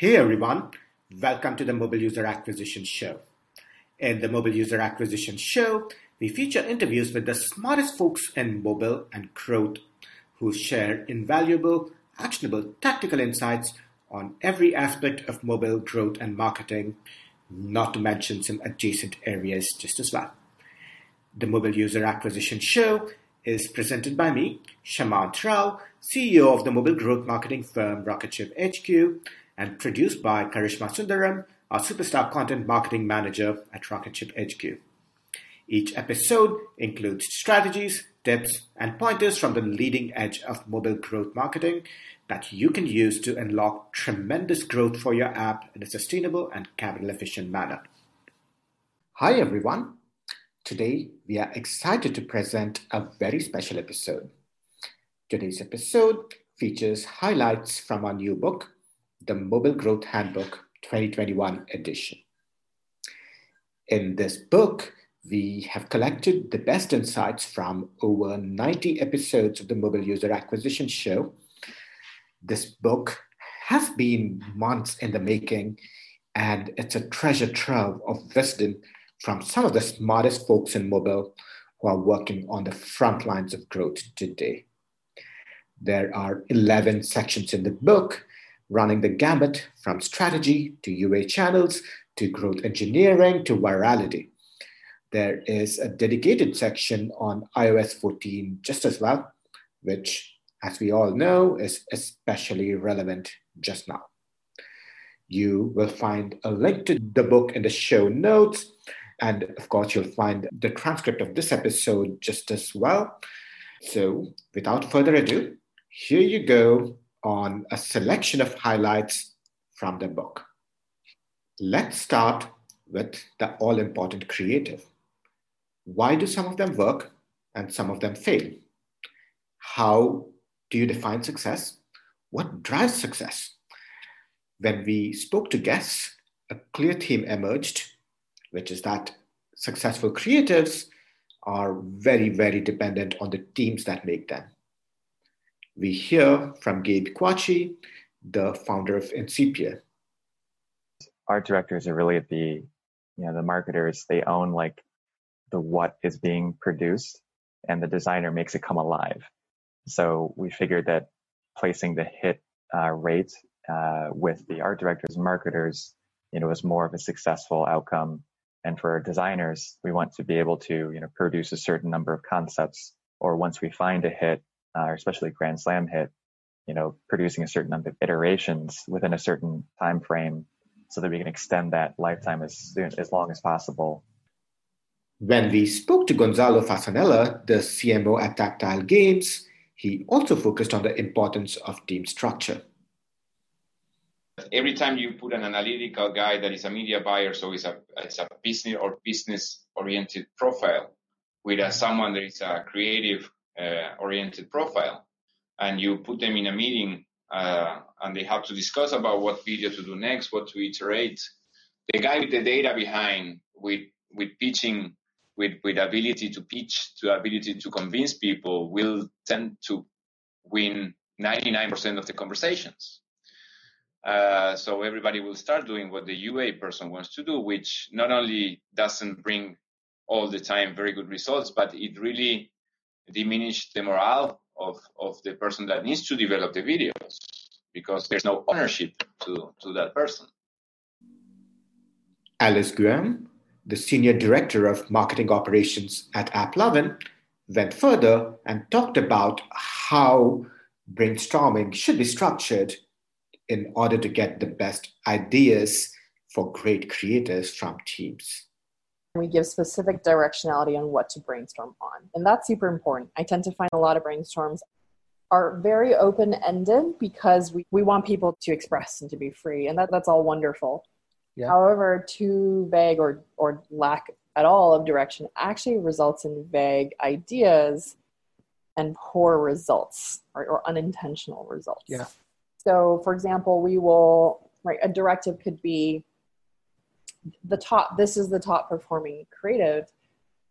Hey everyone, welcome to the Mobile User Acquisition Show. In the Mobile User Acquisition Show, we feature interviews with the smartest folks in mobile and growth who share invaluable, actionable, tactical insights on every aspect of mobile growth and marketing, not to mention some adjacent areas just as well. The Mobile User Acquisition Show is presented by me, Shamanth Rao, CEO of the mobile growth marketing firm Rocketship HQ, and produced by Karishma Sundaram, our superstar content marketing manager at Rocketship HQ. Each episode includes strategies, tips, and pointers from the leading edge of mobile growth marketing that you can use to unlock tremendous growth for your app in a sustainable and capital efficient manner. Hi, everyone. Today, we are excited to present a very special episode. Today's episode features highlights from our new book, the Mobile Growth Handbook 2021 edition. In this book, we have collected the best insights from over 90 episodes of the Mobile User Acquisition Show. This book has been months in the making, and it's a treasure trove of wisdom from some of the smartest folks in mobile who are working on the front lines of growth today. There are 11 sections in the book running the gamut from strategy to UA channels to growth engineering to virality. There is a dedicated section on iOS 14 just as well, which, as we all know, is especially relevant just now. You will find a link to the book in the show notes. And of course, you'll find the transcript of this episode just as well. So, without further ado, here you go on a selection of highlights from the book. Let's start with the all important creative. Why do some of them work and some of them fail? How do you define success? What drives success? When we spoke to guests, a clear theme emerged, which is that successful creatives are very, very dependent on the teams that make them we hear from Gabe Kwakyi, the founder of Incipia. Art directors are really the, you know, the marketers. They own like the what is being produced, and the designer makes it come alive. So we figured that placing the hit uh, rate uh, with the art directors and marketers, you know, was more of a successful outcome. And for designers, we want to be able to, you know, produce a certain number of concepts, or once we find a hit, uh, or especially Grand Slam hit, you know, producing a certain number of iterations within a certain time frame so that we can extend that lifetime as soon, as long as possible. When we spoke to Gonzalo Fasanella, the CMO at Tactile Games, he also focused on the importance of team structure. Every time you put an analytical guy that is a media buyer, so it's a, it's a business or business oriented profile, with a, someone that is a creative oriented profile and you put them in a meeting uh, and they have to discuss about what video to do next, what to iterate. The guy with the data behind, with with pitching, with with ability to pitch, to ability to convince people, will tend to win 99% of the conversations. Uh, so everybody will start doing what the UA person wants to do, which not only doesn't bring all the time very good results, but it really diminish the morale of, of the person that needs to develop the videos because there's no ownership to, to that person. Alice Guam, the Senior Director of Marketing Operations at AppLovin, went further and talked about how brainstorming should be structured in order to get the best ideas for great creators from teams we give specific directionality on what to brainstorm on. And that's super important. I tend to find a lot of brainstorms are very open ended because we, we want people to express and to be free. And that, that's all wonderful. Yeah. However, too vague or, or lack at all of direction actually results in vague ideas and poor results or, or unintentional results. Yeah. So, for example, we will, right, a directive could be the top this is the top performing creative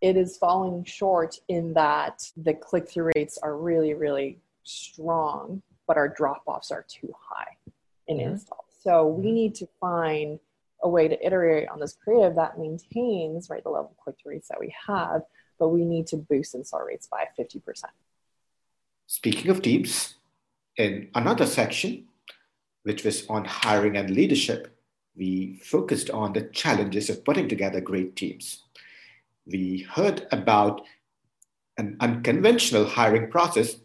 it is falling short in that the click-through rates are really really strong but our drop-offs are too high in mm-hmm. installs So we need to find a way to iterate on this creative that maintains right the level of click through rates that we have, but we need to boost install rates by 50%. Speaking of teams, in another section, which was on hiring and leadership, we focused on the challenges of putting together great teams. We heard about an unconventional hiring process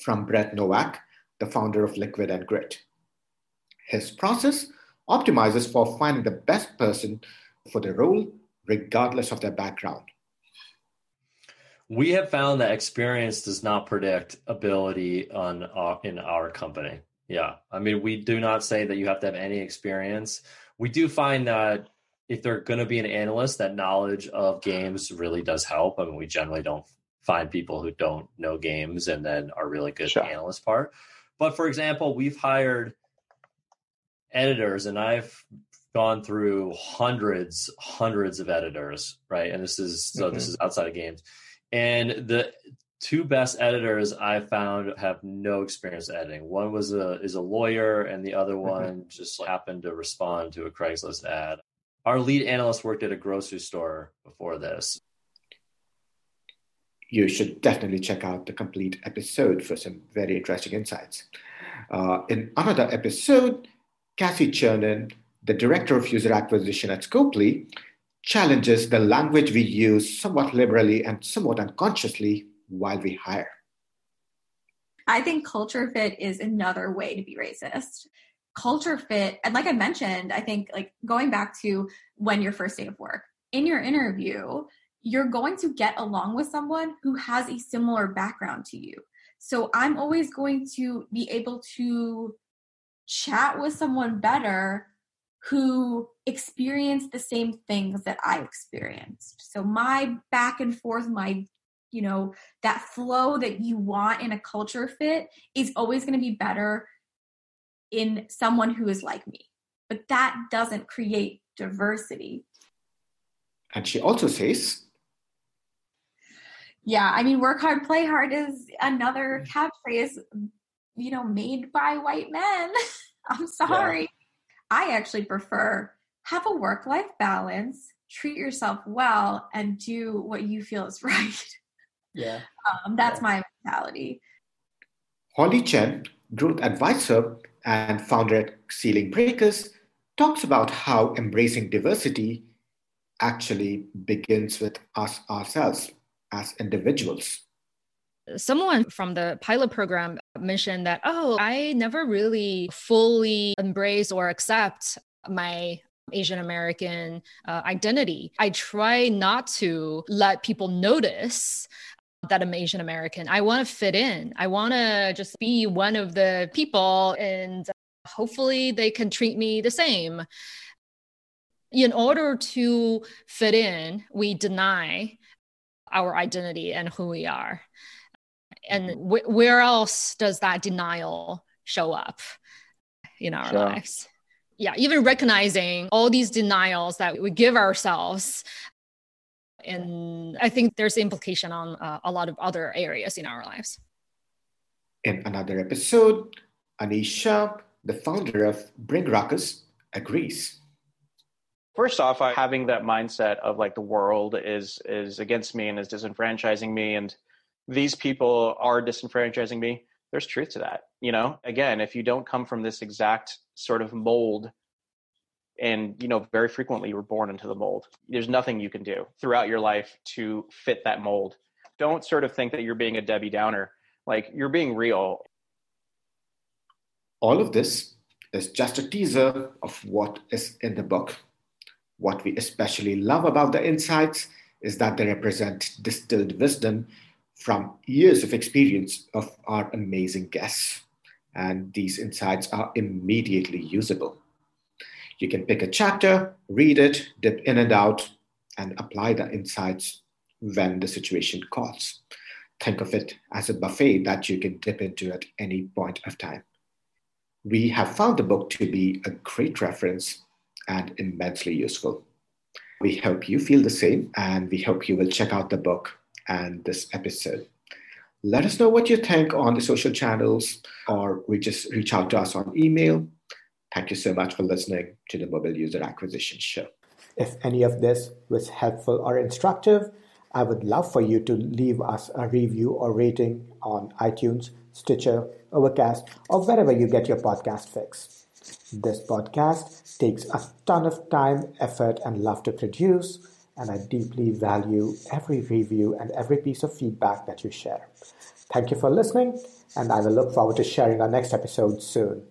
from Brett Nowak, the founder of Liquid and Grit. His process optimizes for finding the best person for the role, regardless of their background. We have found that experience does not predict ability on uh, in our company. Yeah, I mean, we do not say that you have to have any experience. We do find that if they're going to be an analyst, that knowledge of games really does help. I mean, we generally don't find people who don't know games and then are really good sure. analyst part. But for example, we've hired editors, and I've gone through hundreds, hundreds of editors, right? And this is so mm-hmm. this is outside of games. And the two best editors I found have no experience editing. One was a is a lawyer, and the other mm-hmm. one just happened to respond to a Craigslist ad. Our lead analyst worked at a grocery store before this. You should definitely check out the complete episode for some very interesting insights. Uh, in another episode, Cassie Chernin, the director of user acquisition at Scopely, challenges the language we use somewhat liberally and somewhat unconsciously we hire. I think culture fit is another way to be racist. Culture fit, and like I mentioned, I think like going back to when your first day of work, in your interview, you're going to get along with someone who has a similar background to you. So I'm always going to be able to chat with someone better who experienced the same things that I experienced. So my back and forth, my you know, that flow that you want in a culture fit is always going to be better in someone who is like me. But that doesn't create diversity. And she also says, yeah, I mean, work hard, play hard is another mm. catchphrase, you know, made by white men. I'm sorry. Yeah. I actually prefer have a work life balance, treat yourself well, and do what you feel is right. Yeah. Um, that's yeah. my mentality. Holly Chen, growth advisor and founder at Ceiling Breakers, talks about how embracing diversity actually begins with us ourselves as individuals someone from the pilot program mentioned that, oh, I never really fully embrace or accept my Asian American uh, identity. I try not to let people notice that I'm Asian American. I want to fit in. I want to just be one of the people, and uh, hopefully they can treat me the same. In order to fit in, we deny our identity and who we are and wh- where else does that denial show up in our sure. lives yeah even recognizing all these denials that we give ourselves and i think there's implication on uh, a lot of other areas in our lives. In another episode anisha the founder of bring ruckus agrees. First off having that mindset of like the world is is against me and is disenfranchising me and these people are disenfranchising me there's truth to that you know? Again if you don't come from this exact sort of mold and you know very frequently you're born into the mold. There's nothing you can do throughout your life to fit that mold. Don't sort of think that you're being a debbie downer. Like you're being real. All of this is just a teaser of what is in the book. What we especially love about the insights is that they represent distilled wisdom from years of experience of our amazing guests. And these insights are immediately usable. You can pick a chapter, read it, dip in and out, and apply the insights when the situation calls. Think of it as a buffet that you can dip into at any point of time. We have found the book to be a great reference and immensely useful. We hope you feel the same, and we hope you will check out the book and this episode. Let us know what you think on the social channels, or we just reach out to us on email. Thank you so much for listening to the Mobile User Acquisition Show. If any of this was helpful or instructive, I would love for you to leave us a review or rating on iTunes, Stitcher, Overcast, or wherever you get your podcast fix. This podcast takes a ton of time, effort, and love to produce, and I deeply value every review and every piece of feedback that you share. Thank you for listening, and I will look forward to sharing our next episode soon.